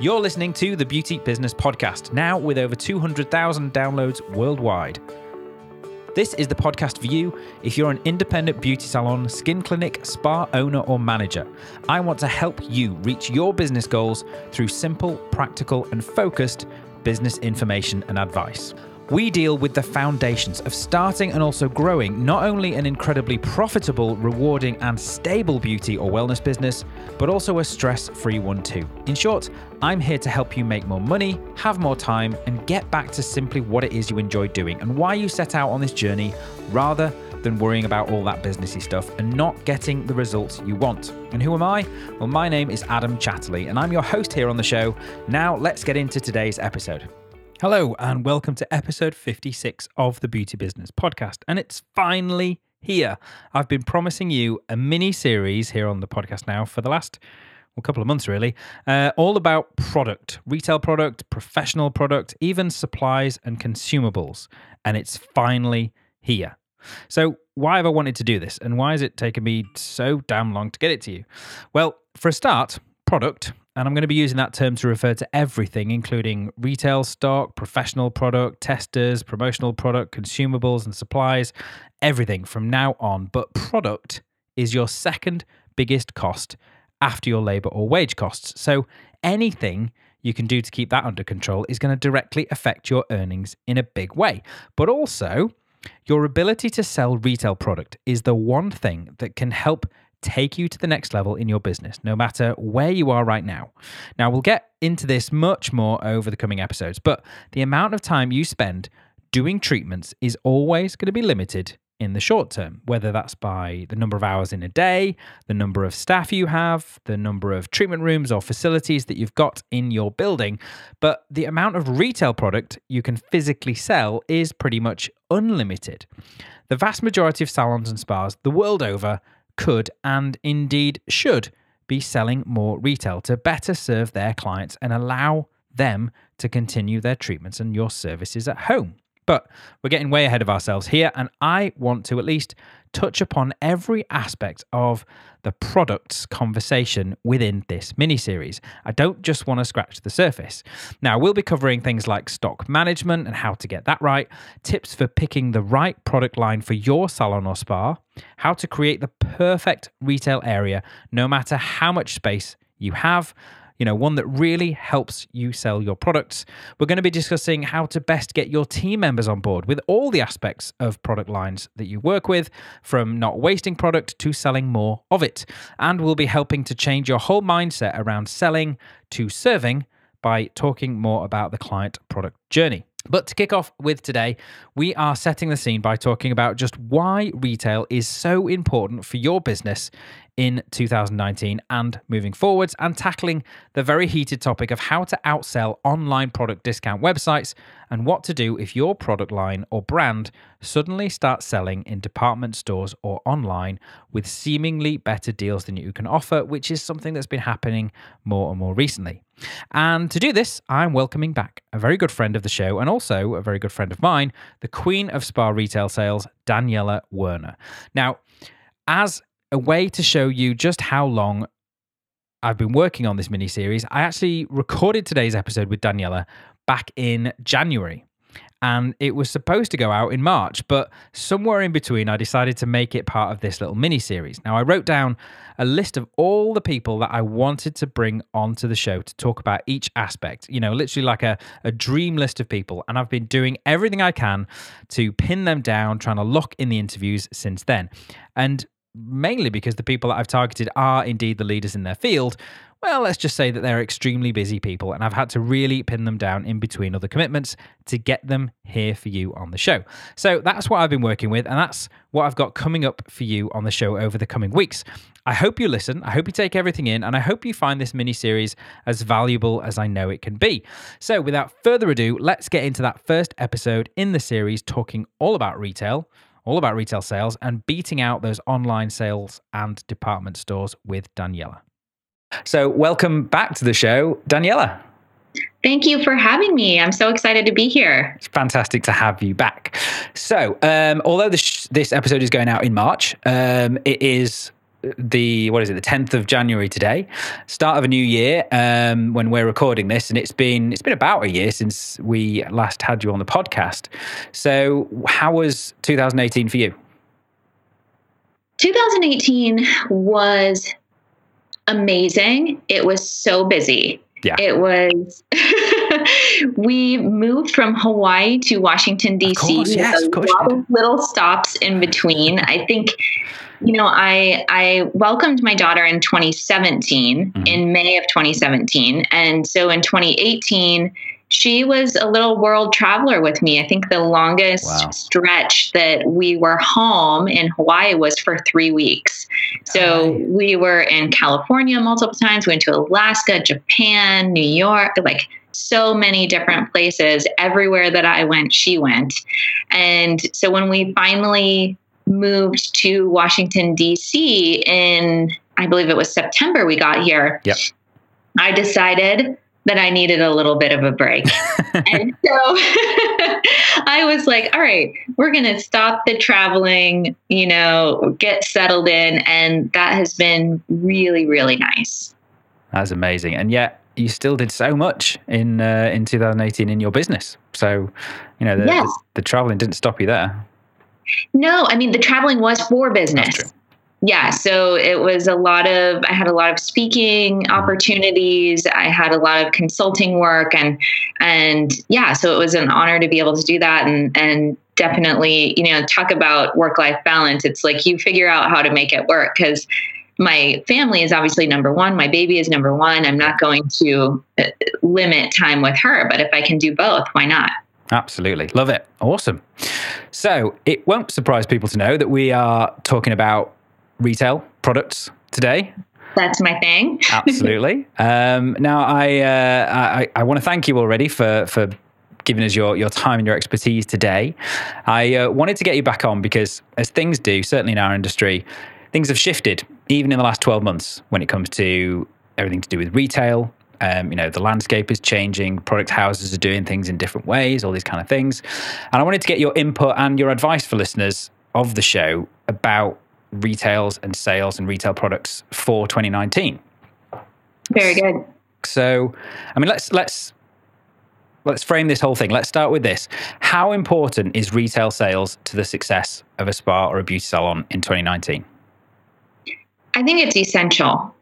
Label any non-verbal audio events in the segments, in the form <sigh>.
You're listening to the Beauty Business Podcast, now with over 200,000 downloads worldwide. This is the podcast for you if you're an independent beauty salon, skin clinic, spa owner, or manager. I want to help you reach your business goals through simple, practical, and focused business information and advice. We deal with the foundations of starting and also growing not only an incredibly profitable, rewarding, and stable beauty or wellness business, but also a stress free one too. In short, I'm here to help you make more money, have more time, and get back to simply what it is you enjoy doing and why you set out on this journey rather than worrying about all that businessy stuff and not getting the results you want. And who am I? Well, my name is Adam Chatterley, and I'm your host here on the show. Now, let's get into today's episode. Hello, and welcome to episode 56 of the Beauty Business Podcast. And it's finally here. I've been promising you a mini series here on the podcast now for the last well, couple of months, really, uh, all about product, retail product, professional product, even supplies and consumables. And it's finally here. So, why have I wanted to do this? And why has it taken me so damn long to get it to you? Well, for a start, product and I'm going to be using that term to refer to everything, including retail stock, professional product, testers, promotional product, consumables, and supplies, everything from now on. But product is your second biggest cost after your labor or wage costs. So anything you can do to keep that under control is going to directly affect your earnings in a big way. But also, your ability to sell retail product is the one thing that can help take you to the next level in your business, no matter where you are right now. Now, we'll get into this much more over the coming episodes, but the amount of time you spend doing treatments is always going to be limited in the short term, whether that's by the number of hours in a day, the number of staff you have, the number of treatment rooms or facilities that you've got in your building. But the amount of retail product you can physically sell is pretty much unlimited. The vast majority of salons and spas the world over could and indeed should be selling more retail to better serve their clients and allow them to continue their treatments and your services at home. But we're getting way ahead of ourselves here, and I want to at least touch upon every aspect of the product's conversation within this mini series. I don't just want to scratch the surface. Now, we'll be covering things like stock management and how to get that right, tips for picking the right product line for your salon or spa, how to create the perfect retail area no matter how much space you have you know, one that really helps you sell your products. We're going to be discussing how to best get your team members on board with all the aspects of product lines that you work with, from not wasting product to selling more of it. And we'll be helping to change your whole mindset around selling to serving by talking more about the client product journey. But to kick off with today, we are setting the scene by talking about just why retail is so important for your business in 2019 and moving forwards, and tackling the very heated topic of how to outsell online product discount websites and what to do if your product line or brand suddenly starts selling in department stores or online with seemingly better deals than you can offer, which is something that's been happening more and more recently. And to do this, I'm welcoming back a very good friend of the show and also a very good friend of mine, the queen of spa retail sales, Daniela Woerner. Now, as a way to show you just how long I've been working on this mini series, I actually recorded today's episode with Daniela back in January and it was supposed to go out in March, but somewhere in between, I decided to make it part of this little mini series. Now, I wrote down a list of all the people that I wanted to bring onto the show to talk about each aspect, you know, literally like a, a dream list of people. And I've been doing everything I can to pin them down, trying to lock in the interviews since then. And mainly because the people that I've targeted are indeed the leaders in their field, well, let's just say that they're extremely busy people, and I've had to really pin them down in between other commitments to get them here for you on the show. So that's what I've been working with, and that's what I've got coming up for you on the show over the coming weeks. I hope you listen, I hope you take everything in, and I hope you find this mini series as valuable as I know it can be. So, without further ado, let's get into that first episode in the series talking all about retail all about retail sales and beating out those online sales and department stores with Daniela. So, welcome back to the show, Daniela. Thank you for having me. I'm so excited to be here. It's fantastic to have you back. So, um, although this, this episode is going out in March, um, it is the what is it the 10th of january today start of a new year um, when we're recording this and it's been it's been about a year since we last had you on the podcast so how was 2018 for you 2018 was amazing it was so busy yeah. It was. <laughs> we moved from Hawaii to Washington D.C. Yes, a lot of little stops in between. I think, you know, I I welcomed my daughter in 2017, mm-hmm. in May of 2017, and so in 2018 she was a little world traveler with me. I think the longest wow. stretch that we were home in Hawaii was for three weeks. So we were in California multiple times, we went to Alaska, Japan, New York, like so many different places. Everywhere that I went, she went. And so when we finally moved to Washington, D.C. in, I believe it was September, we got here. Yep. I decided that I needed a little bit of a break. <laughs> and so <laughs> I was like, all right, we're going to stop the traveling, you know, get settled in. And that has been really, really nice. That's amazing. And yet, you still did so much in uh, in 2018 in your business. So, you know, the, yes. the, the traveling didn't stop you there. No, I mean the traveling was for business. Yeah so it was a lot of i had a lot of speaking opportunities. I had a lot of consulting work and and yeah so it was an honor to be able to do that and and definitely you know talk about work life balance. It's like you figure out how to make it work because my family is obviously number one. My baby is number one. I'm not going to uh, limit time with her but if i can do both why not Absolutely. Love it. Awesome. So, it won't surprise people to know that we are talking about retail products today. That's my thing. <laughs> Absolutely. Um, now, I, uh, I, I want to thank you already for for giving us your your time and your expertise today. I uh, wanted to get you back on because, as things do, certainly in our industry, things have shifted even in the last twelve months when it comes to everything to do with retail. Um, you know, the landscape is changing. Product houses are doing things in different ways. All these kind of things, and I wanted to get your input and your advice for listeners of the show about retails and sales and retail products for 2019. Very good. So, I mean, let's let's let's frame this whole thing. Let's start with this. How important is retail sales to the success of a spa or a beauty salon in 2019? I think it's essential.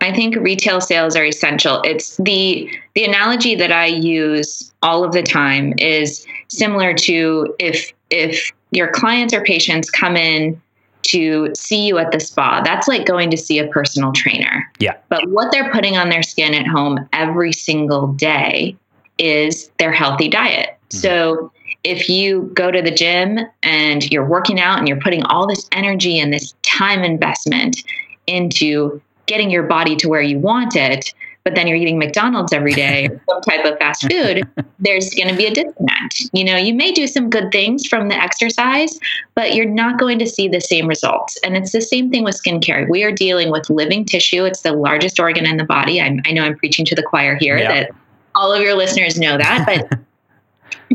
I think retail sales are essential. It's the the analogy that I use all of the time is similar to if if your clients or patients come in to see you at the spa. That's like going to see a personal trainer. Yeah. But what they're putting on their skin at home every single day is their healthy diet. Mm-hmm. So if you go to the gym and you're working out and you're putting all this energy and this time investment into getting your body to where you want it, but then you're eating McDonald's every day, <laughs> some type of fast food, there's going to be a disconnect. You know, you may do some good things from the exercise, but you're not going to see the same results. And it's the same thing with skincare. We are dealing with living tissue, it's the largest organ in the body. I'm, i know I'm preaching to the choir here yeah. that all of your listeners know that, but. <laughs>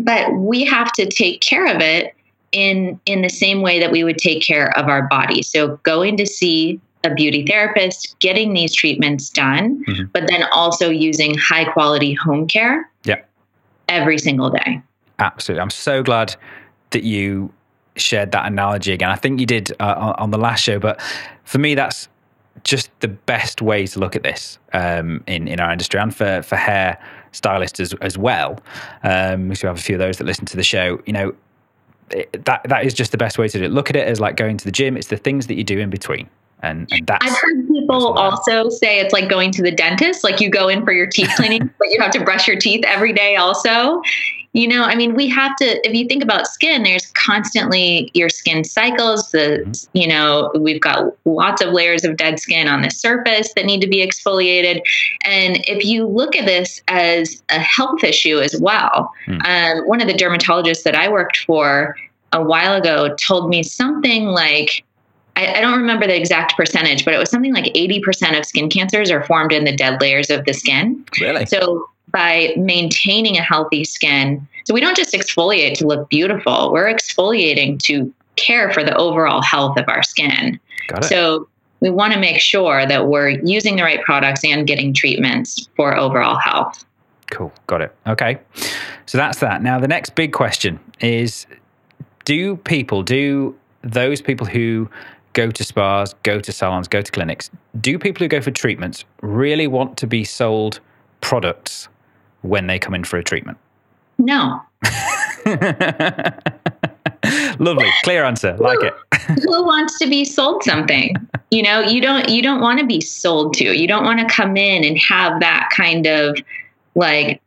but we have to take care of it in in the same way that we would take care of our body. So going to see a beauty therapist, getting these treatments done, mm-hmm. but then also using high quality home care. Yeah. Every single day. Absolutely. I'm so glad that you shared that analogy again. I think you did uh, on the last show, but for me, that's just the best way to look at this um, in in our industry and for for hair stylists as as well. Um, we have a few of those that listen to the show. You know, it, that that is just the best way to do it. Look at it as like going to the gym. It's the things that you do in between. And, and that's I've heard people also say it's like going to the dentist, like you go in for your teeth cleaning, <laughs> but you have to brush your teeth every day also. You know, I mean, we have to, if you think about skin, there's constantly your skin cycles. The, mm-hmm. you know, we've got lots of layers of dead skin on the surface that need to be exfoliated. And if you look at this as a health issue as well, mm. um, one of the dermatologists that I worked for a while ago told me something like, I, I, don't remember the exact percentage, but it was something like 80% of skin cancers are formed in the dead layers of the skin. Really? So by maintaining a healthy skin, so we don't just exfoliate to look beautiful, we're exfoliating to care for the overall health of our skin. Got it. So we want to make sure that we're using the right products and getting treatments for overall health. Cool. Got it. Okay. So that's that. Now, the next big question is do people, do those people who go to spas, go to salons, go to clinics, do people who go for treatments really want to be sold products when they come in for a treatment? No. <laughs> Lovely, clear answer. Like it. <laughs> Who wants to be sold something? You know, you don't you don't want to be sold to. You don't want to come in and have that kind of like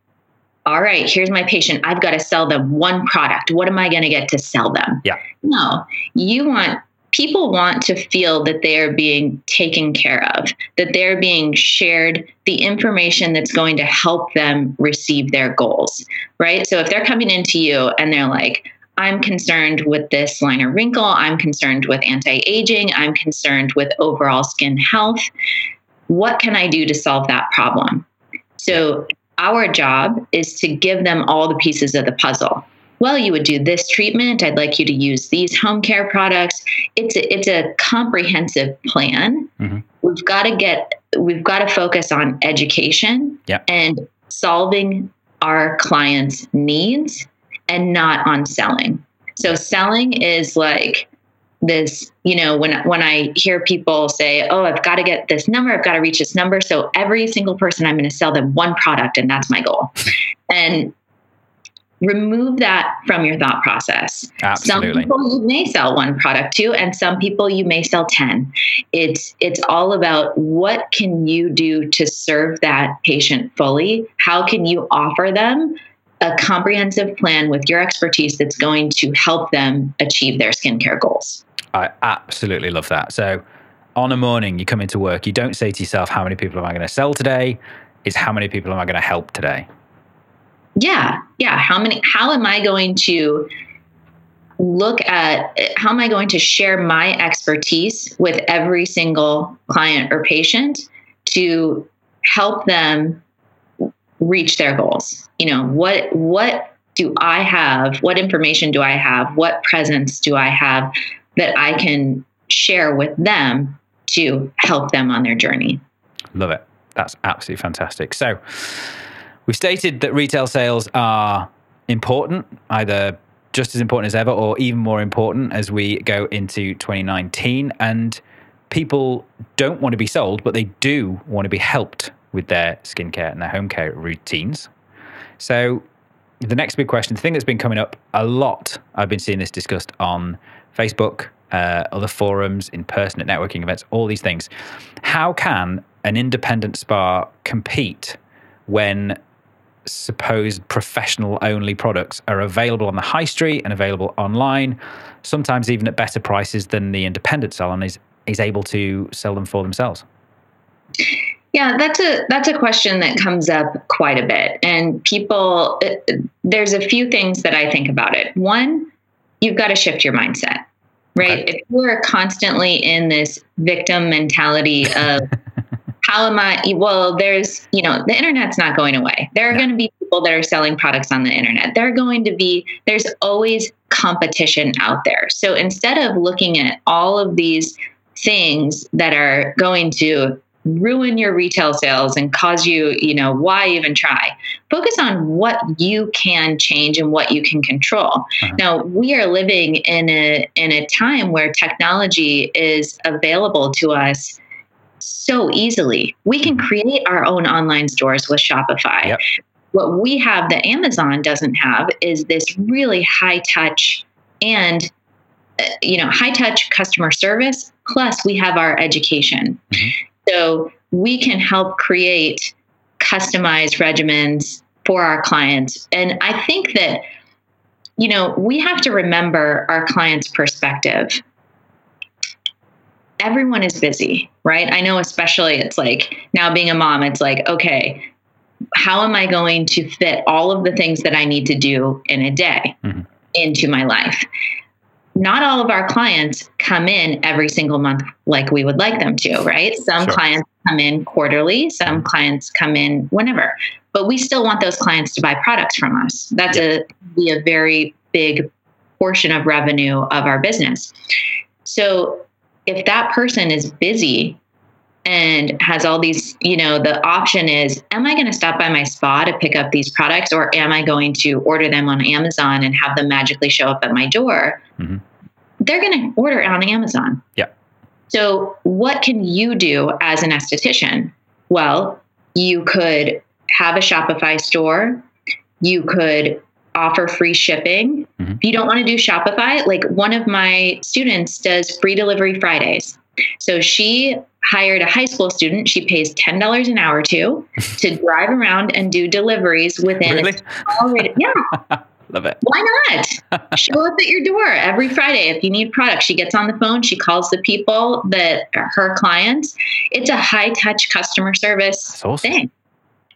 all right, here's my patient. I've got to sell them one product. What am I going to get to sell them? Yeah. No, you want people want to feel that they are being taken care of, that they're being shared the information that's going to help them receive their goals, right? So if they're coming into you and they're like, I'm concerned with this line or wrinkle, I'm concerned with anti aging, I'm concerned with overall skin health, what can I do to solve that problem? So our job is to give them all the pieces of the puzzle well, you would do this treatment. I'd like you to use these home care products. It's a, it's a comprehensive plan. Mm-hmm. We've got to get we've got to focus on education yep. and solving our clients' needs and not on selling. So selling is like this, you know, when when I hear people say, "Oh, I've got to get this number, I've got to reach this number." So every single person I'm going to sell them one product and that's my goal. <laughs> And remove that from your thought process. Absolutely. Some people you may sell one product to and some people you may sell 10. It's it's all about what can you do to serve that patient fully? How can you offer them a comprehensive plan with your expertise that's going to help them achieve their skincare goals? I absolutely love that. So on a morning you come into work, you don't say to yourself how many people am I going to sell today? It's how many people am I going to help today? Yeah yeah. How many how am i going to look at how am i going to share my expertise with every single client or patient to help them reach their goals? You know what what do i have what information do i have what presence do i have that i can share with them to help them on their journey? Love it. That's absolutely fantastic. So We've stated that retail sales are important, either just as important as ever or even more important as we go into 2019. And people don't want to be sold, but they do want to be helped with their skincare and their home care routines. So, the next big question, the thing that's been coming up a lot, I've been seeing this discussed on Facebook, uh, other forums, in person at networking events, all these things. How can an independent spa compete when supposed professional only products are available on the high street and available online, sometimes even at better prices than the independent salon is, is able to sell them for themselves? Yeah, that's a that's a question that comes up quite a bit, and people. Uh, there's a few things that I think about it. One, you've got to shift your mindset, right? Okay. If you're constantly in this victim mentality of <laughs> how am I? Well, there's, you know, the internet's not going away. There are no. going to be people that are selling products on the internet. There are going to be, there's always competition out there. So instead of looking at all of these things that are going to ruin your retail sales and cause you, you know, why even try? Focus on what you can change and what you can control. Uh-huh. Now, we are living in a in a time where technology is available to us so easily. We can create our own online stores with Shopify. Yep. What we have that Amazon doesn't have is this really high touch and uh, you know high touch customer service plus we have our education. Mm-hmm. So we can help create customized regimens for our clients. And I think that you know, we have to remember our client's perspective everyone is busy, right? I know, especially it's like now being a mom, it's like, okay, how am I going to fit all of the things that I need to do in a day mm-hmm. into my life? Not all of our clients come in every single month like we would like them to, right? Some sure. clients come in quarterly, some clients come in whenever, but we still want those clients to buy products from us. That's a be a very big portion of revenue of our business. So if that person is busy and has all these, you know, the option is, am I going to stop by my spa to pick up these products or am I going to order them on Amazon and have them magically show up at my door? Mm-hmm. They're going to order it on Amazon. Yeah. So, what can you do as an esthetician? Well, you could have a Shopify store. You could offer free shipping. Mm-hmm. If you don't want to do Shopify, like one of my students does free delivery Fridays. So she hired a high school student she pays $10 an hour to <laughs> to drive around and do deliveries within really? <laughs> yeah love it why not <laughs> show up at your door every friday if you need products she gets on the phone she calls the people that are her clients it's a high touch customer service awesome. thing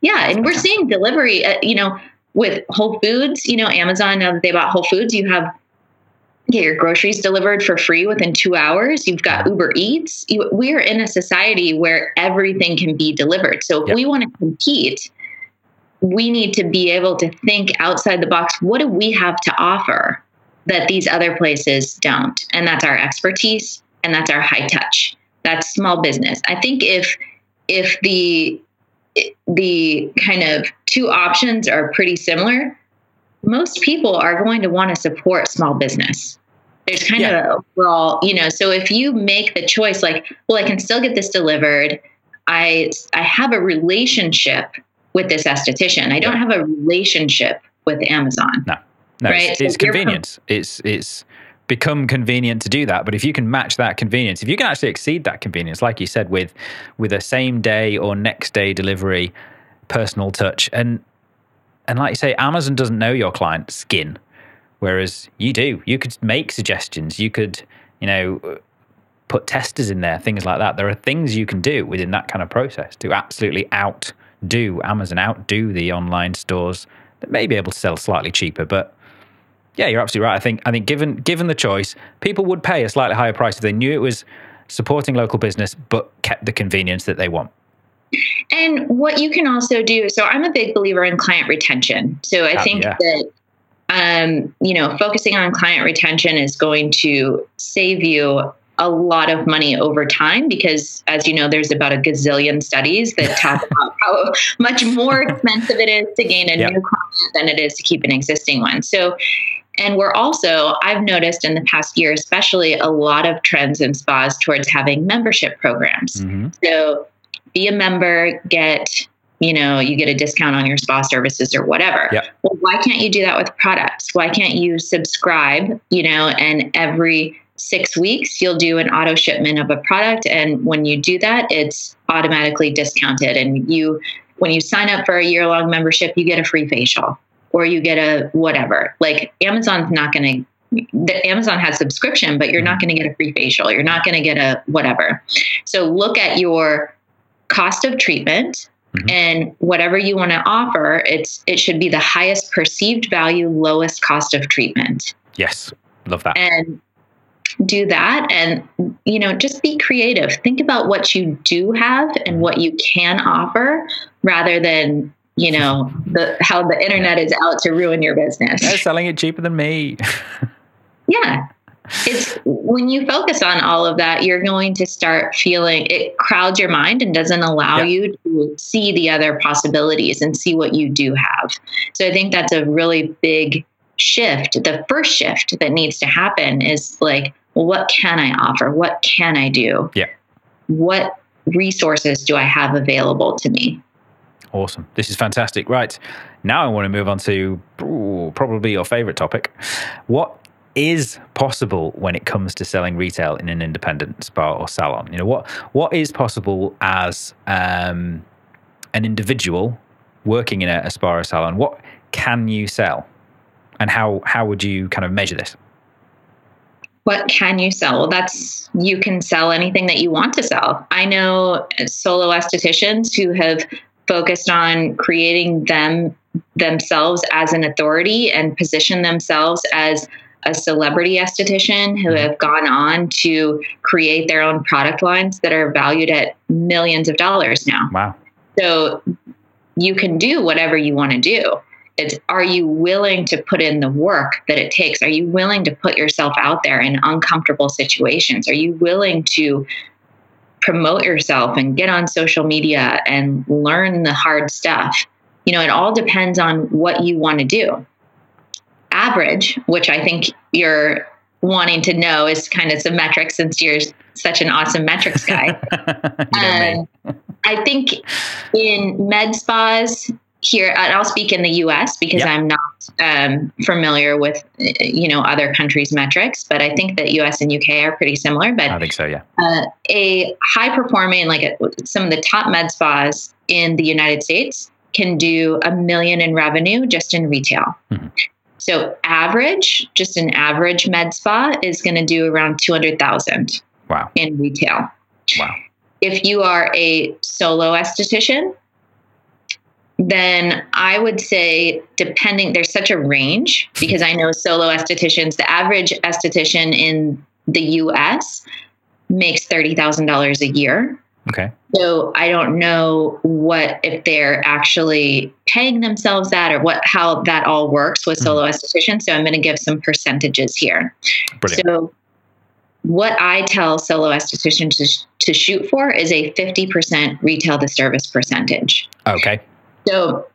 yeah and we're seeing delivery uh, you know with whole foods you know amazon now that they bought whole foods you have get your groceries delivered for free within two hours. You've got Uber Eats. You, we are in a society where everything can be delivered. So if yep. we want to compete, we need to be able to think outside the box. What do we have to offer that these other places don't? And that's our expertise and that's our high touch. That's small business. I think if if the the kind of two options are pretty similar, most people are going to want to support small business. There's kind yeah. of overall, you know, so if you make the choice like, well, I can still get this delivered. I I have a relationship with this esthetician. I don't have a relationship with Amazon. No. No, right? it's, it's so convenience. it's it's become convenient to do that but if you can match that convenience if you can actually exceed that convenience like you said with with a same day or next day delivery personal touch and and like you say, Amazon doesn't know your client's skin, whereas you do. You could make suggestions. You could, you know, put testers in there, things like that. There are things you can do within that kind of process to absolutely outdo Amazon, outdo the online stores that may be able to sell slightly cheaper. But yeah, you're absolutely right. I think I think given given the choice, people would pay a slightly higher price if they knew it was supporting local business but kept the convenience that they want. And what you can also do, so I'm a big believer in client retention. So I oh, think yeah. that um, you know, focusing on client retention is going to save you a lot of money over time because as you know there's about a gazillion studies that <laughs> talk about how much more expensive it is to gain a yep. new client than it is to keep an existing one so and we're also i've noticed in the past year especially a lot of trends in spas towards having membership programs mm-hmm. so be a member, get you know, you get a discount on your spa services or whatever. Yep. Well, why can't you do that with products? Why can't you subscribe, you know, and every six weeks you'll do an auto shipment of a product. And when you do that, it's automatically discounted. And you, when you sign up for a year long membership, you get a free facial or you get a whatever. Like Amazon's not going to the Amazon has subscription, but you're not mm-hmm. going to get a free facial. You're not going to get a whatever. So look at your cost of treatment mm-hmm. and whatever you want to offer it's it should be the highest perceived value lowest cost of treatment yes love that and do that and you know just be creative think about what you do have and what you can offer rather than you know the how the internet is out to ruin your business they're selling it cheaper than me <laughs> yeah it's when you focus on all of that, you're going to start feeling it crowds your mind and doesn't allow yeah. you to see the other possibilities and see what you do have. So I think that's a really big shift. The first shift that needs to happen is like, well, what can I offer? What can I do? Yeah. What resources do I have available to me? Awesome. This is fantastic. Right. Now I want to move on to ooh, probably your favorite topic. What is possible when it comes to selling retail in an independent spa or salon? You know what what is possible as um, an individual working in a, a spa or salon? What can you sell, and how how would you kind of measure this? What can you sell? Well, that's you can sell anything that you want to sell. I know solo estheticians who have focused on creating them themselves as an authority and position themselves as a celebrity esthetician who mm-hmm. have gone on to create their own product lines that are valued at millions of dollars now. Wow. So you can do whatever you want to do. It's are you willing to put in the work that it takes? Are you willing to put yourself out there in uncomfortable situations? Are you willing to promote yourself and get on social media and learn the hard stuff? You know, it all depends on what you want to do. Average, which I think you're wanting to know is kind of some metrics since you're such an awesome metrics guy. <laughs> um, I think in med spas here, and I'll speak in the U.S. because yep. I'm not um, familiar with you know other countries' metrics, but I think that U.S. and U.K. are pretty similar. But I think so, yeah. Uh, a high performing, like a, some of the top med spas in the United States, can do a million in revenue just in retail. Mm-hmm. So average, just an average med spa is going to do around 200,000 wow. in retail. Wow. If you are a solo esthetician, then I would say, depending, there's such a range because I know solo estheticians, the average esthetician in the US makes $30,000 a year. Okay. So I don't know what if they're actually paying themselves that or what how that all works with mm-hmm. solo estheticians. So I'm going to give some percentages here. Brilliant. So what I tell solo estheticians to, to shoot for is a 50% retail to service percentage. Okay. So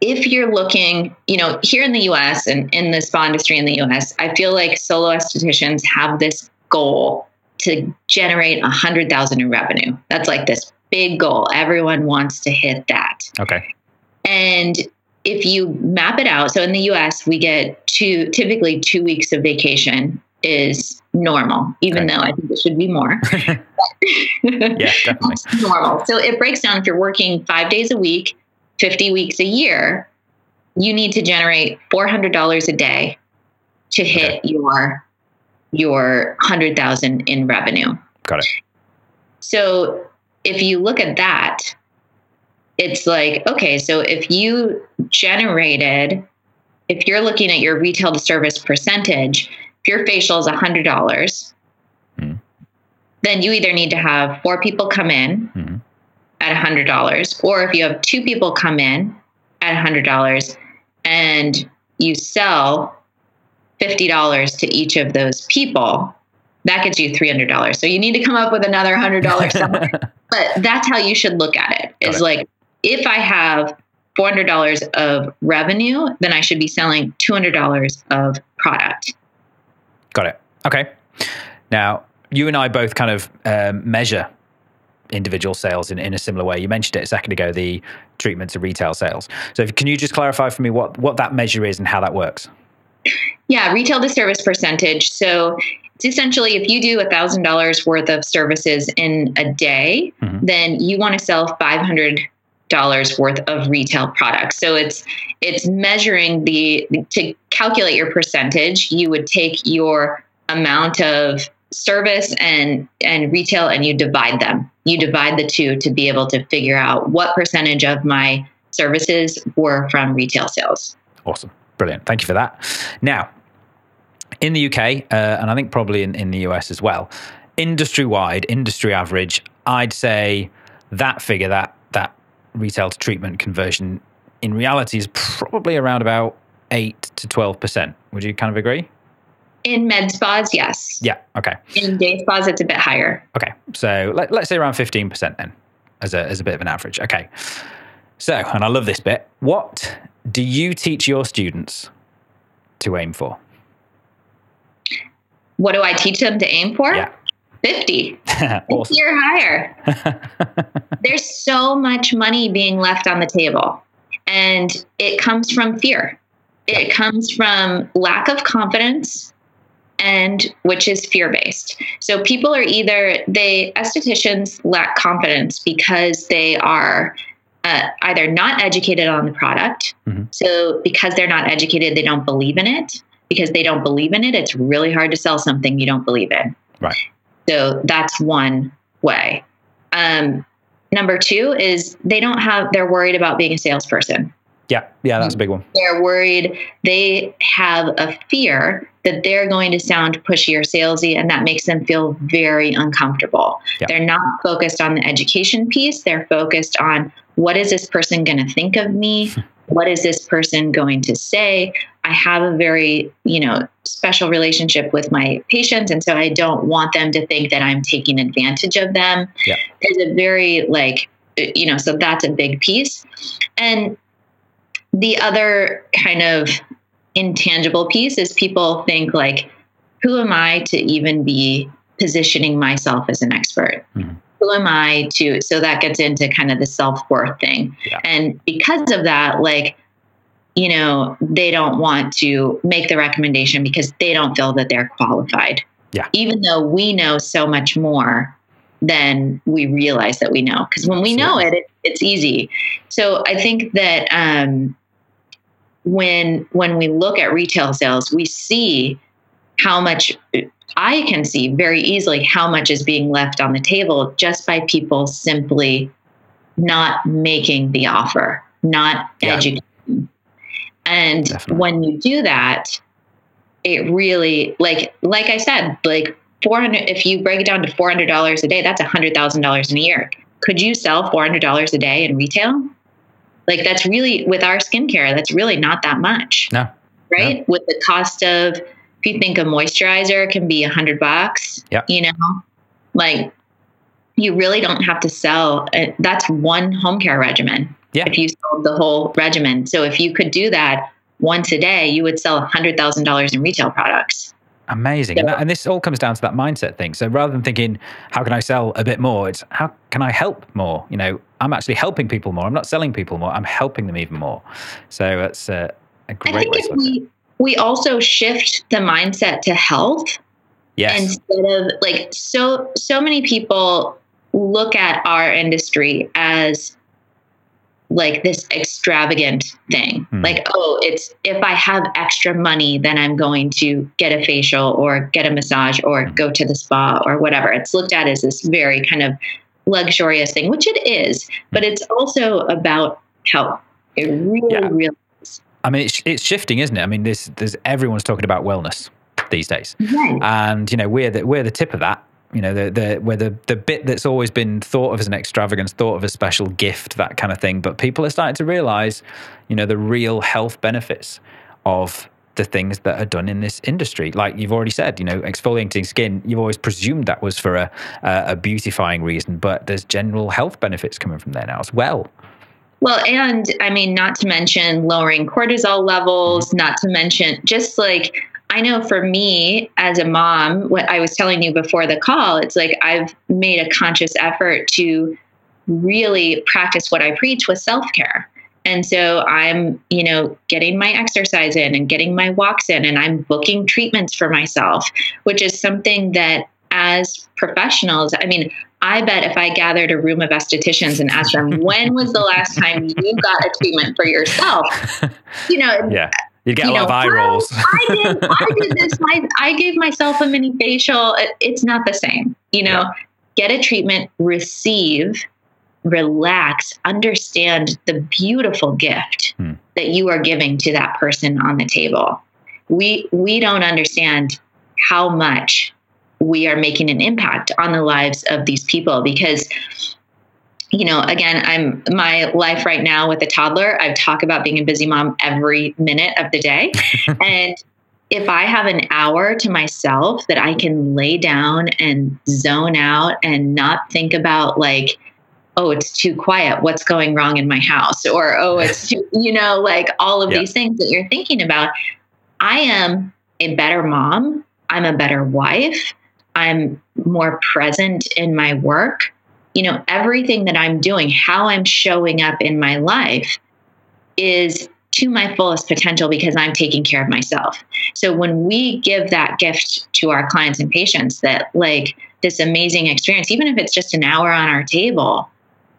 if you're looking, you know, here in the US and in the spa industry in the US, I feel like solo estheticians have this goal to generate a hundred thousand in revenue. That's like this big goal. Everyone wants to hit that. Okay. And if you map it out, so in the US, we get two typically two weeks of vacation is normal, even okay. though I think it should be more. <laughs> yeah, definitely. <laughs> normal. So it breaks down if you're working five days a week, 50 weeks a year, you need to generate $400 a day to hit okay. your your 100,000 in revenue. Got it. So if you look at that, it's like, okay, so if you generated, if you're looking at your retail to service percentage, if your facial is $100, mm. then you either need to have four people come in mm. At $100, or if you have two people come in at $100 and you sell $50 to each of those people, that gets you $300. So you need to come up with another $100 <laughs> somewhere. but that's how you should look at it. Is it. like if I have $400 of revenue, then I should be selling $200 of product. Got it. Okay. Now, you and I both kind of um, measure individual sales in, in a similar way. You mentioned it a second ago, the treatment to retail sales. So if, can you just clarify for me what, what that measure is and how that works? Yeah, retail to service percentage. So it's essentially if you do $1,000 worth of services in a day, mm-hmm. then you want to sell 500 dollars worth of retail products. So it's it's measuring the to calculate your percentage, you would take your amount of service and and retail and you divide them. You divide the two to be able to figure out what percentage of my services were from retail sales. Awesome. Brilliant. Thank you for that. Now, in the UK, uh, and I think probably in, in the US as well, industry wide, industry average, I'd say that figure, that that retail to treatment conversion, in reality is probably around about eight to twelve percent. Would you kind of agree? In med spas, yes. Yeah. Okay. In day spas, it's a bit higher. Okay. So let, let's say around fifteen percent then, as a as a bit of an average. Okay. So, and I love this bit. What do you teach your students to aim for? What do I teach them to aim for? Yeah. 50. <laughs> awesome. 50 or higher. <laughs> There's so much money being left on the table, and it comes from fear. It comes from lack of confidence and which is fear based. So people are either they estheticians lack confidence because they are uh, either not educated on the product. Mm-hmm. So, because they're not educated, they don't believe in it. Because they don't believe in it, it's really hard to sell something you don't believe in. Right. So, that's one way. Um, number two is they don't have, they're worried about being a salesperson. Yeah, yeah, that's a big one. They're worried. They have a fear that they're going to sound pushy or salesy, and that makes them feel very uncomfortable. Yeah. They're not focused on the education piece. They're focused on what is this person going to think of me? <laughs> what is this person going to say? I have a very, you know, special relationship with my patients. And so I don't want them to think that I'm taking advantage of them. Yeah. There's a very, like, uh, you know, so that's a big piece. And the other kind of intangible piece is people think, like, who am I to even be positioning myself as an expert? Mhm. Who am I to? So that gets into kind of the self worth thing. Yeah. And because of that, like, you know, they don't want to make the recommendation because they don't feel that they're qualified. Yeah. Even though we know so much more than we realize that we know. Because when we know it, it, it's easy. So I think that um, when when we look at retail sales, we see how much I can see very easily how much is being left on the table just by people simply not making the offer, not Yeah. educating. And Definitely. when you do that, it really like like I said, like 400 if you break it down to $400 a day, that's $100,000 in a year. Could you sell $400 a day in retail? Like that's really with our skincare, that's really not that much No. right? With the cost of, if you think a moisturizer can be a hundred bucks, you know, like you really don't have to sell. uh, That's one home care regimen. Yeah. If you sold the whole regimen, so if you could do that once a day, you would sell a hundred thousand dollars in retail products. Amazing. And, that, and this all comes down to that mindset thing. So rather than thinking, how can I sell a bit more? It's how can I help more? You know, I'm actually helping people more. I'm not selling people more. I'm helping them even more. So that's a, a I great think way if to look at it. we we also shift the mindset to health Yes. instead of like so so many people look at our industry as like this extravagant thing Hmm. like oh it's if i have extra money then i'm going to get a facial or get a massage or Hmm. go to the spa or whatever it's looked at as this very kind of luxurious thing which it is but it's also about health it really Yeah. really I mean, it's, it's shifting, isn't it? I mean, there's, there's everyone's talking about wellness these days. right. and you know we're the we're the tip of that you know the the we're the the bit that's always been thought of as an extravagance thought of as a special gift that kind of thing. But people are starting to realize you know the real health benefits of the things that are done in this industry. Like you've already said you know exfoliating skin you've always presumed that was for a a, a beautifying reason but there's general health benefits coming from there now as well. Well, and I mean, not to mention lowering cortisol levels, mm-hmm. not to mention just like I know for me as a mom, what I was telling you before the call, it's like I've made a conscious effort to really practice what I preach with self care. And so I'm, you know, getting my exercise in and getting my walks in, and I'm booking treatments for myself, which is something that as professionals, I mean, I bet if I gathered a room of estheticians and asked them, when was the last time you got a treatment for yourself? <laughs> You know, yeah you get You a lot know, of eye rolls I did, <laughs> I did this. My, I gave myself a mini facial. It- It's not the same. You know, Yeah. get a treatment, receive, relax, understand the beautiful gift Hmm. that you are giving to that person on the table. We we don't understand how much we are making an impact on the lives of these people because you know again i'm my life right now with a toddler i talk about being a busy mom every minute of the day. <laughs> And if i have an hour to myself that i can lay down and zone out and not think about like oh it's too quiet what's going wrong in my house? Or oh it's too <laughs> you know like all of Yeah. these things that you're thinking about. I am a better mom. I'm a better wife. I'm more present in my work you know, everything that I'm doing, how I'm showing up in my life is to my fullest potential because I'm taking care of myself. So when we give that gift to our clients and patients that like this amazing experience, even if it's just an hour on our table,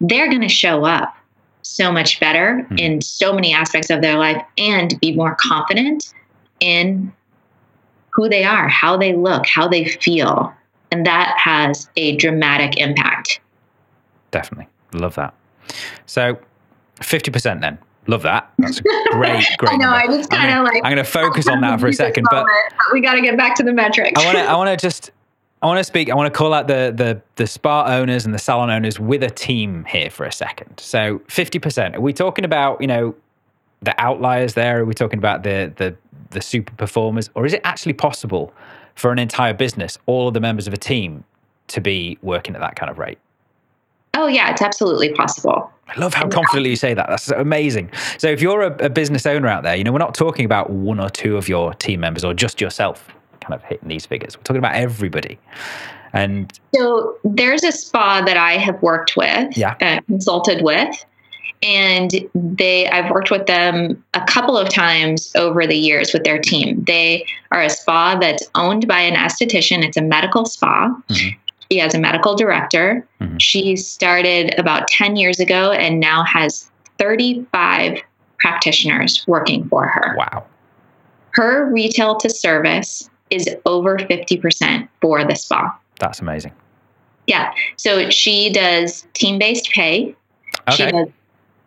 they're going to show up so much better Hmm. in so many aspects of their life and be more confident in who they are, how they look, how they feel. And that has a dramatic impact. Definitely love that so 50% then love that that's great <laughs> great I know. number. I I'm kind of like. I'm going to focus on that for a <laughs> second, but we got to get back to the metrics. I want to I want to <laughs> just I want to speak I want to call out the the the spa owners and the salon owners with a team here for a second. So 50%. Are we talking about, you know, the outliers there? Are we talking about the the the super performers, or is it actually possible for an entire business, all of the members of a team, to be working at that kind of rate? Oh yeah, it's absolutely possible. I love how confidently you say that. That's amazing. So, if you're a, a, business owner out there, you know, we're not talking about one or two of your team members or just yourself kind of hitting these figures. We're talking about everybody. And so, there's a spa that I have worked with, yeah. Uh, consulted with, and they I've worked with them a couple of times over the years with their team. They are a spa that's owned by an esthetician. It's a medical spa. Mm-hmm. She has a medical director. Mm-hmm. She started about 10 years ago and now has 35 practitioners working for her. Wow. Her retail to service is over 50% for the spa. That's amazing. Yeah. So she does team based pay. Okay. Does,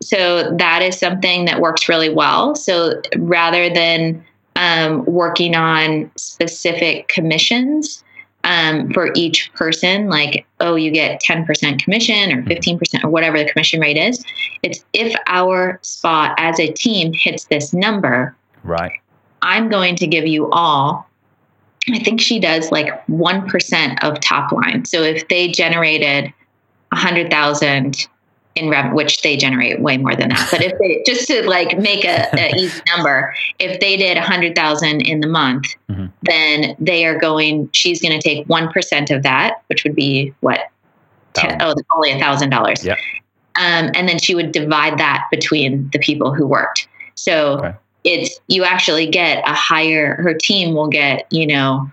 so that is something that works really well. So rather than um, working on specific commissions, um, for each person, like, oh, you get 10% commission or 15% mm-hmm. or whatever the commission rate is. It's if our spot as a team hits this number, right? I'm going to give you all. I think she does like 1% of top line. So if they generated 100,000 in revenue, which they generate way more than that. But if they <laughs> just to like make a, a <laughs> easy number, if they did a hundred thousand in the month, mm-hmm. then they are going. She's going to take one percent of that, which would be what? Ten, oh, only a thousand dollars. Yeah. Um, and then she would divide that between the people who worked. So okay. it's you actually get a higher. Her team will get you know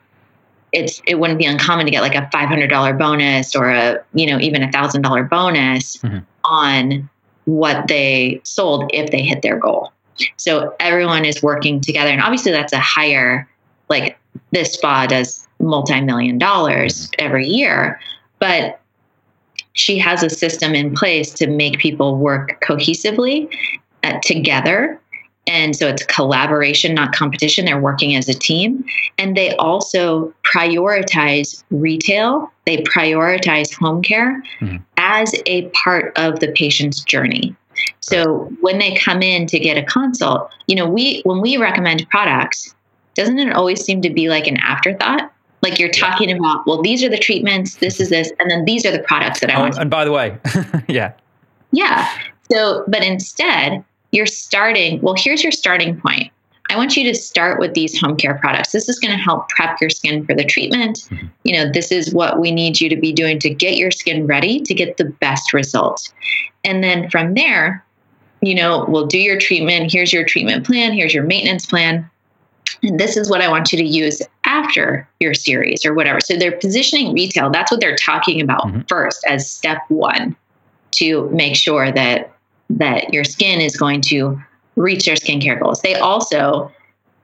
it's it wouldn't be uncommon to get like a five hundred dollar bonus or a you know even a thousand dollar bonus mm-hmm on what they sold if they hit their goal. So everyone is working together. And obviously, that's a higher, like this spa does multi million dollars every year. But she has a system in place to make people work cohesively uh, together and so it's collaboration, not competition. They're working as a team. And they also prioritize retail, they prioritize home care mm-hmm. as a part of the patient's journey. So when they come in to get a consult, you know, we when we recommend products, doesn't it always seem to be like an afterthought? Like you're talking about, well, these are the treatments, this is this, and then these are the products that I oh, want. And by the way, <laughs> yeah. Yeah. So, but instead, you're starting, well, here's your starting point. I want you to start with these home care products. This is going to help prep your skin for the treatment. Mm-hmm. You know, this is what we need you to be doing to get your skin ready to get the best results. And then from there, you know, we'll do your treatment. Here's your treatment plan. Here's your maintenance plan. And this is what I want you to use after your series or whatever. So they're positioning retail. That's what they're talking about mm-hmm. first as step one to make sure that that your skin is going to reach their skincare goals. They also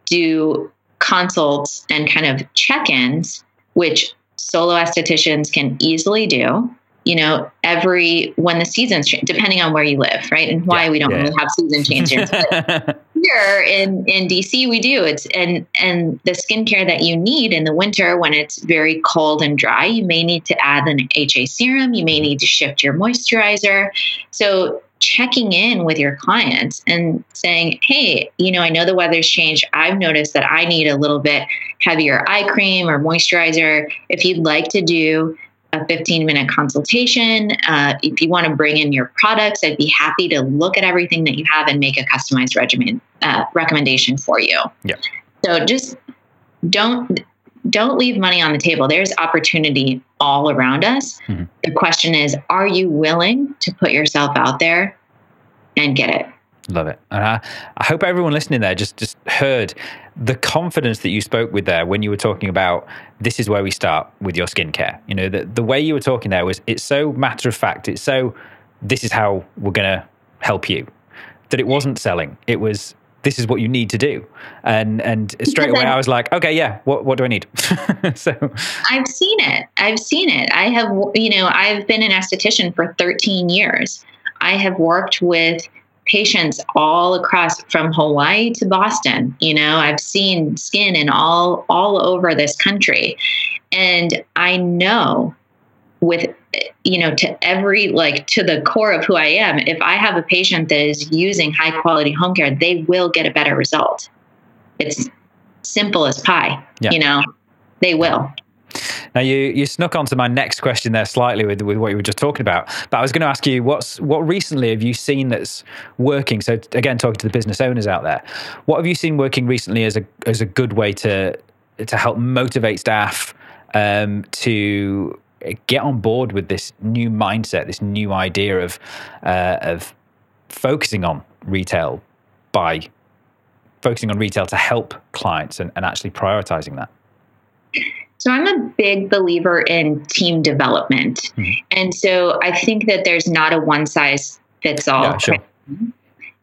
do consults and kind of check ins, which solo estheticians can easily do. You know, every when the seasons change, depending on where you live, right? And why yeah, we don't yeah. really have season changes. <laughs> here in in DC, we do. It's and and the skincare that you need in the winter when it's very cold and dry, you may need to add an HA serum. You may need to shift your moisturizer. So checking in with your clients and saying, hey, you know, I know the weather's changed. I've noticed that I need a little bit heavier eye cream or moisturizer. If you'd like to do a 15 minute consultation, uh, if you want to bring in your products, I'd be happy to look at everything that you have and make a customized regimen uh, recommendation for you. Yeah. So just don't don't leave money on the table. There's opportunity all around us. Mm-hmm. The question is, are you willing to put yourself out there and get it? Love it. And I, I hope everyone listening there just just heard the confidence that you spoke with there when you were talking about this is where we start with your skincare. You know, the, the way you were talking there was it's so matter of fact. It's so this is how we're going to help you that it wasn't selling. It was this is what you need to do. And and straight away I was like, okay, yeah, what what do I need? <laughs> so I've seen it. I've seen it. I have you know, I've been an esthetician for 13 years. I have worked with patients all across from Hawaii to Boston. You know, I've seen skin in all all over this country. And I know with you know, to every like to the core of who I am, if I have a patient that is using high quality home care, they will get a better result. It's simple as pie. Yeah. You know, they will. Now you you snuck onto my next question there slightly with with what you were just talking about. But I was going to ask you what's what recently have you seen that's working? So again, talking to the business owners out there, what have you seen working recently as a as a good way to to help motivate staff um, to get on board with this new mindset, this new idea of uh, of focusing on retail by focusing on retail to help clients and, and actually prioritizing that? So I'm a big believer in team development. Mm-hmm. And so I think that there's not a one size fits all. Yeah, sure.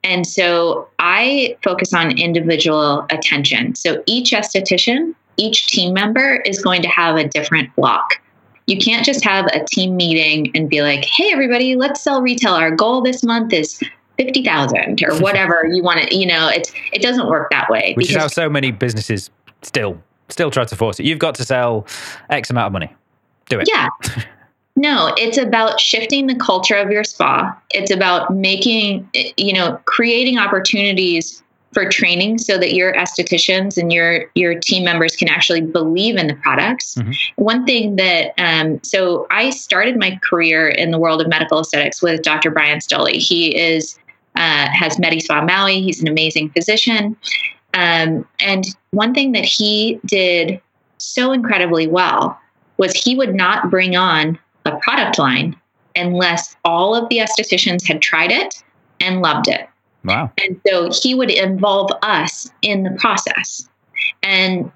And so I focus on individual attention. So each esthetician, each team member is going to have a different block. You can't just have a team meeting and be like, hey, everybody, let's sell retail. Our goal this month is 50,000 or <laughs> whatever you want to, you know, it's, it doesn't work that way. Which is how so many businesses still still try to force it. You've got to sell X amount of money. Do it. Yeah. <laughs> No, it's about shifting the culture of your spa. It's about making, you know, creating opportunities for training so that your estheticians and your your team members can actually believe in the products. Mm-hmm. One thing that um, so I started my career in the world of medical aesthetics with Dr. Brian Stoley. He is uh, has MediSpa Maui. He's an amazing physician, um, and one thing that he did so incredibly well was he would not bring on a product line unless all of the estheticians had tried it and loved it. Wow. And so he would involve us in the process. And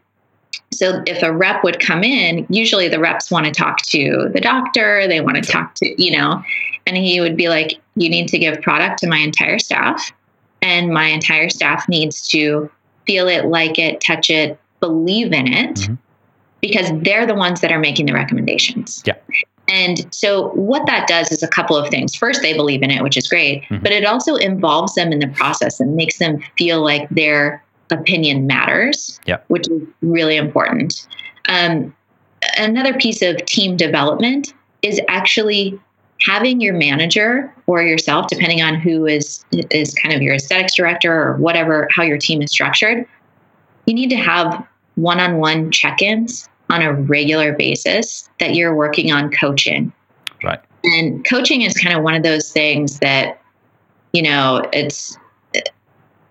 so if a rep would come in, usually the reps want to talk to the doctor, they want to talk to, you know, and he would be like, you need to give product to my entire staff. And my entire staff needs to feel it, like it, touch it, believe in it, mm-hmm. because they're the ones that are making the recommendations. Yeah. And so, what that does is a couple of things. First, they believe in it, which is great, mm-hmm. but it also involves them in the process and makes them feel like their opinion matters, which is really important. Um, another piece of team development is actually having your manager or yourself, depending on who is is kind of your aesthetics director or whatever, how your team is structured, you need to have one-on-one check-ins on a regular basis that you're working on coaching. Right. And coaching is kind of one of those things that, you know, it's it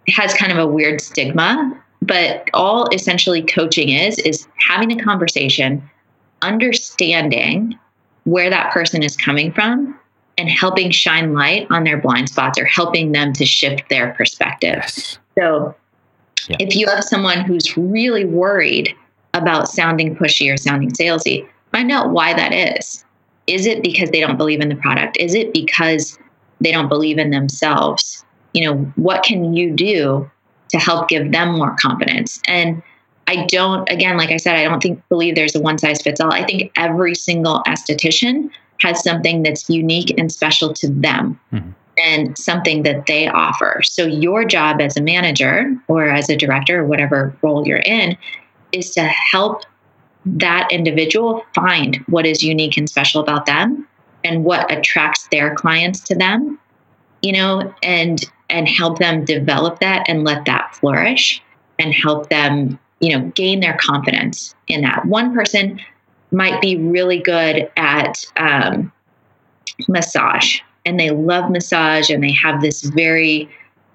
has kind of a weird stigma, but all essentially coaching is is having a conversation, understanding where that person is coming from and helping shine light on their blind spots or helping them to shift their perspective. Yes. So yeah. if you have someone who's really worried about sounding pushy or sounding salesy, find out why that is. Is it because they don't believe in the product? Is it because they don't believe in themselves? You know, what can you do to help give them more confidence? And I don't, again, like I said, I don't think believe there's a one size fits all. I think every single esthetician has something that's unique and special to them mm-hmm. and something that they offer. So your job as a manager or as a director or whatever role you're in is to help that individual find what is unique and special about them and what attracts their clients to them, you know, and and help them develop that and let that flourish and help them you know, gain their confidence in that. One person might be really good at um, massage and they love massage and they have this very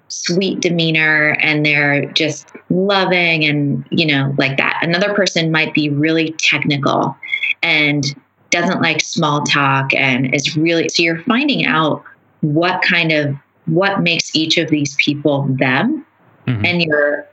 sweet demeanor and they're just loving and, you know, like that. Another person might be really technical and doesn't like small talk and is really, so you're finding out what kind of, what makes each of these people them. Mm-hmm. And you're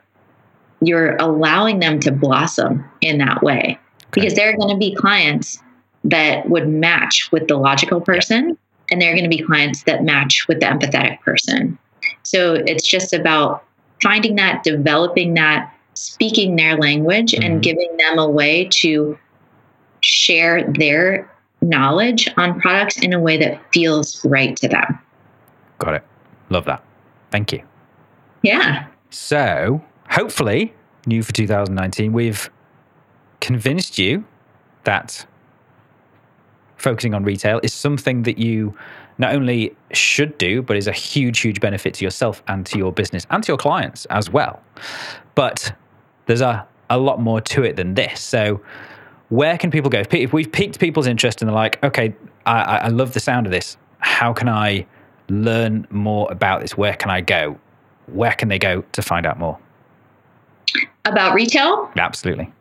you're allowing them to blossom in that way okay. because there are going to be clients that would match with the logical person and there are going to be clients that match with the empathetic person so it's just about finding that developing that speaking their language mm-hmm. and giving them a way to share their knowledge on products in a way that feels right to them. Got it. Love that. Thank you. Yeah. So hopefully, new for 2019, we've convinced you that focusing on retail is something that you not only should do, but is a huge, huge benefit to yourself and to your business and to your clients as well. But there's a, a lot more to it than this. So, where can people go? If we've piqued people's interest and they're like, okay, I, I love the sound of this, how can I learn more about this? Where can I go? Where can they go to find out more? About retail? Absolutely.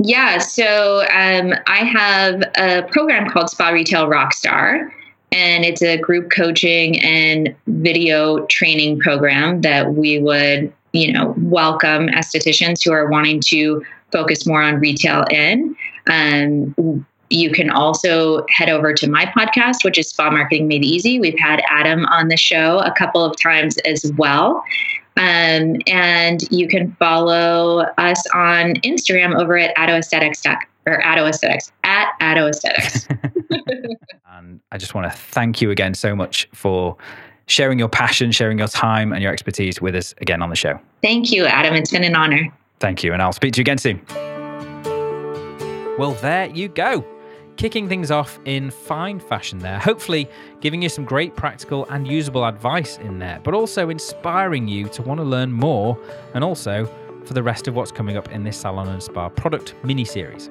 Yeah, so um, I have a program called Spa Retail Rockstar, and it's a group coaching and video training program that we would, you know, welcome estheticians who are wanting to focus more on retail in. Um, you can also head over to my podcast, which is Spa Marketing Made Easy. We've had Adam on the show a couple of times as well. Um, and you can follow us on Instagram over at Addo Aesthetics or Addo Aesthetics at Addo Aesthetics. <laughs> and I just want to thank you again so much for sharing your passion, sharing your time, and your expertise with us again on the show. Thank you, Adam. It's been an honor. Thank you. And I'll speak to you again soon. Well, there you go kicking things off in fine fashion there, hopefully giving you some great practical and usable advice in there, but also inspiring you to want to learn more and also for the rest of what's coming up in this Salon and Spa product mini series.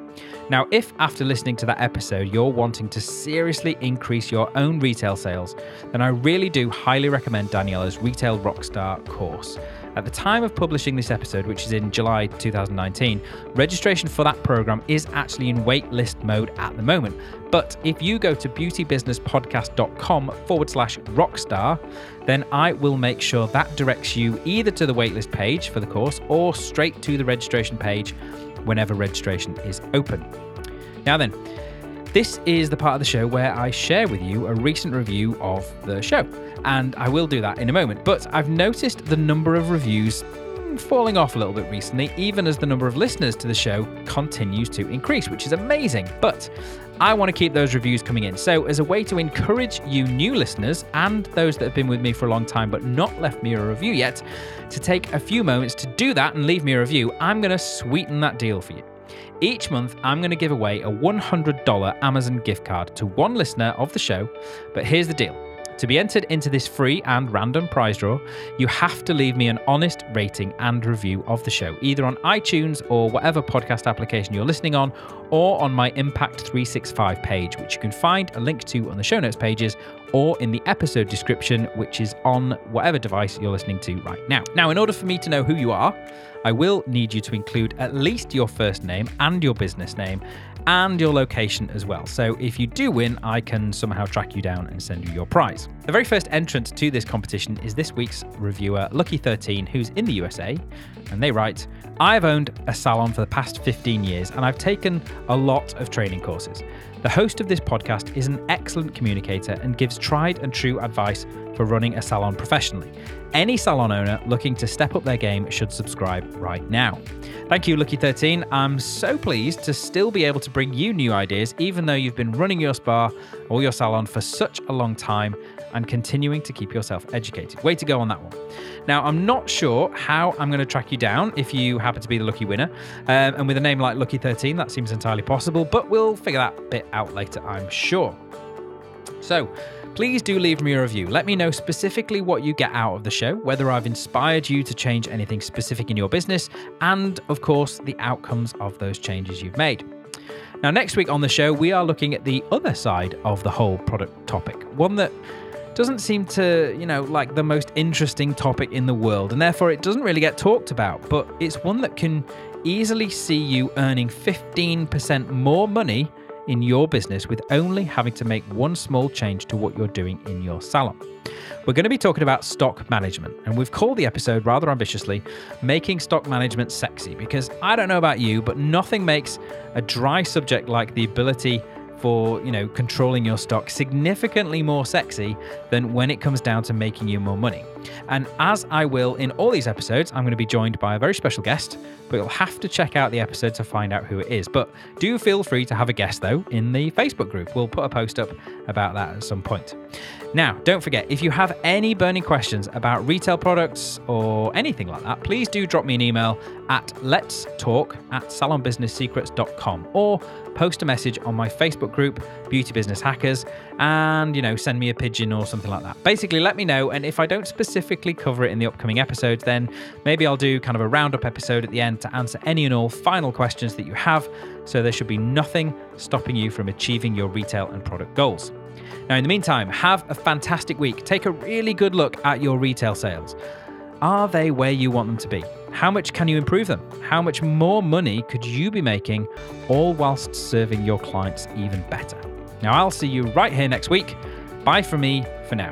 Now, if after listening to that episode you're wanting to seriously increase your own retail sales, then I really do highly recommend Daniela's Retail Rockstar course. At the time of publishing this episode, which is in July 2019, registration for that program is actually in waitlist mode at the moment. But if you go to beautybusinesspodcast.com forward slash rockstar, then I will make sure that directs you either to the waitlist page for the course or straight to the registration page whenever registration is open. Now, then, this is the part of the show where I share with you a recent review of the show and I will do that in a moment. But I've noticed the number of reviews falling off a little bit recently, even as the number of listeners to the show continues to increase, which is amazing. But I want to keep those reviews coming in. So, as a way to encourage you new listeners and those that have been with me for a long time but not left me a review yet, to take a few moments to do that and leave me a review, I'm going to sweeten that deal for you. Each month, I'm going to give away a $100 Amazon gift card to one listener of the show. But here's the deal to be entered into this free and random prize draw, you have to leave me an honest rating and review of the show, either on iTunes or whatever podcast application you're listening on, or on my Impact 365 page, which you can find a link to on the show notes pages or in the episode description, which is on whatever device you're listening to right now. Now, in order for me to know who you are, I will need you to include at least your first name and your business name and your location as well. So if you do win, I can somehow track you down and send you your prize. The very first entrant to this competition is this week's reviewer, Lucky13, who's in the USA, and they write, I've owned a salon for the past 15 years and I've taken a lot of training courses. The host of this podcast is an excellent communicator and gives tried and true advice for running a salon professionally. Any salon owner looking to step up their game should subscribe right now. Thank you, Lucky13. I'm so pleased to still be able to bring you new ideas, even though you've been running your spa or your salon for such a long time and continuing to keep yourself educated. Way to go on that one. Now, I'm not sure how I'm going to track you down if you happen to be the lucky winner. Um, and with a name like Lucky13, that seems entirely possible, but we'll figure that bit out later, I'm sure. So, please do leave me a review. Let me know specifically what you get out of the show, whether I've inspired you to change anything specific in your business, and of course, the outcomes of those changes you've made. Now, next week on the show, we are looking at the other side of the whole product topic, one that doesn't seem to, you know, like the most interesting topic in the world, and therefore it doesn't really get talked about, but it's one that can easily see you earning 15% more money in your business with only having to make one small change to what you're doing in your salon. We're going to be talking about stock management, and we've called the episode rather ambitiously Making Stock Management Sexy because I don't know about you, but nothing makes a dry subject like the ability for you know controlling your stock significantly more sexy than when it comes down to making you more money and as i will in all these episodes i'm going to be joined by a very special guest but you'll have to check out the episode to find out who it is. But do feel free to have a guest though in the facebook group. We'll put a post up about that at some point. Now don't forget if you have any burning questions about retail products or anything like that please do drop me an email at let's talk at salonbusinesssecrets.com or post a message on my Facebook group, Beauty Business Hackers, and, you know, send me a pigeon or something like that. Basically, let me know. And if I don't specifically cover it in the upcoming episodes, then maybe I'll do kind of a roundup episode at the end to answer any and all final questions that you have. So there should be nothing stopping you from achieving your retail and product goals. Now, in the meantime, have a fantastic week. Take a really good look at your retail sales. Are they where you want them to be? How much can you improve them? How much more money could you be making, all whilst serving your clients even better? Now, I'll see you right here next week. Bye from me for now.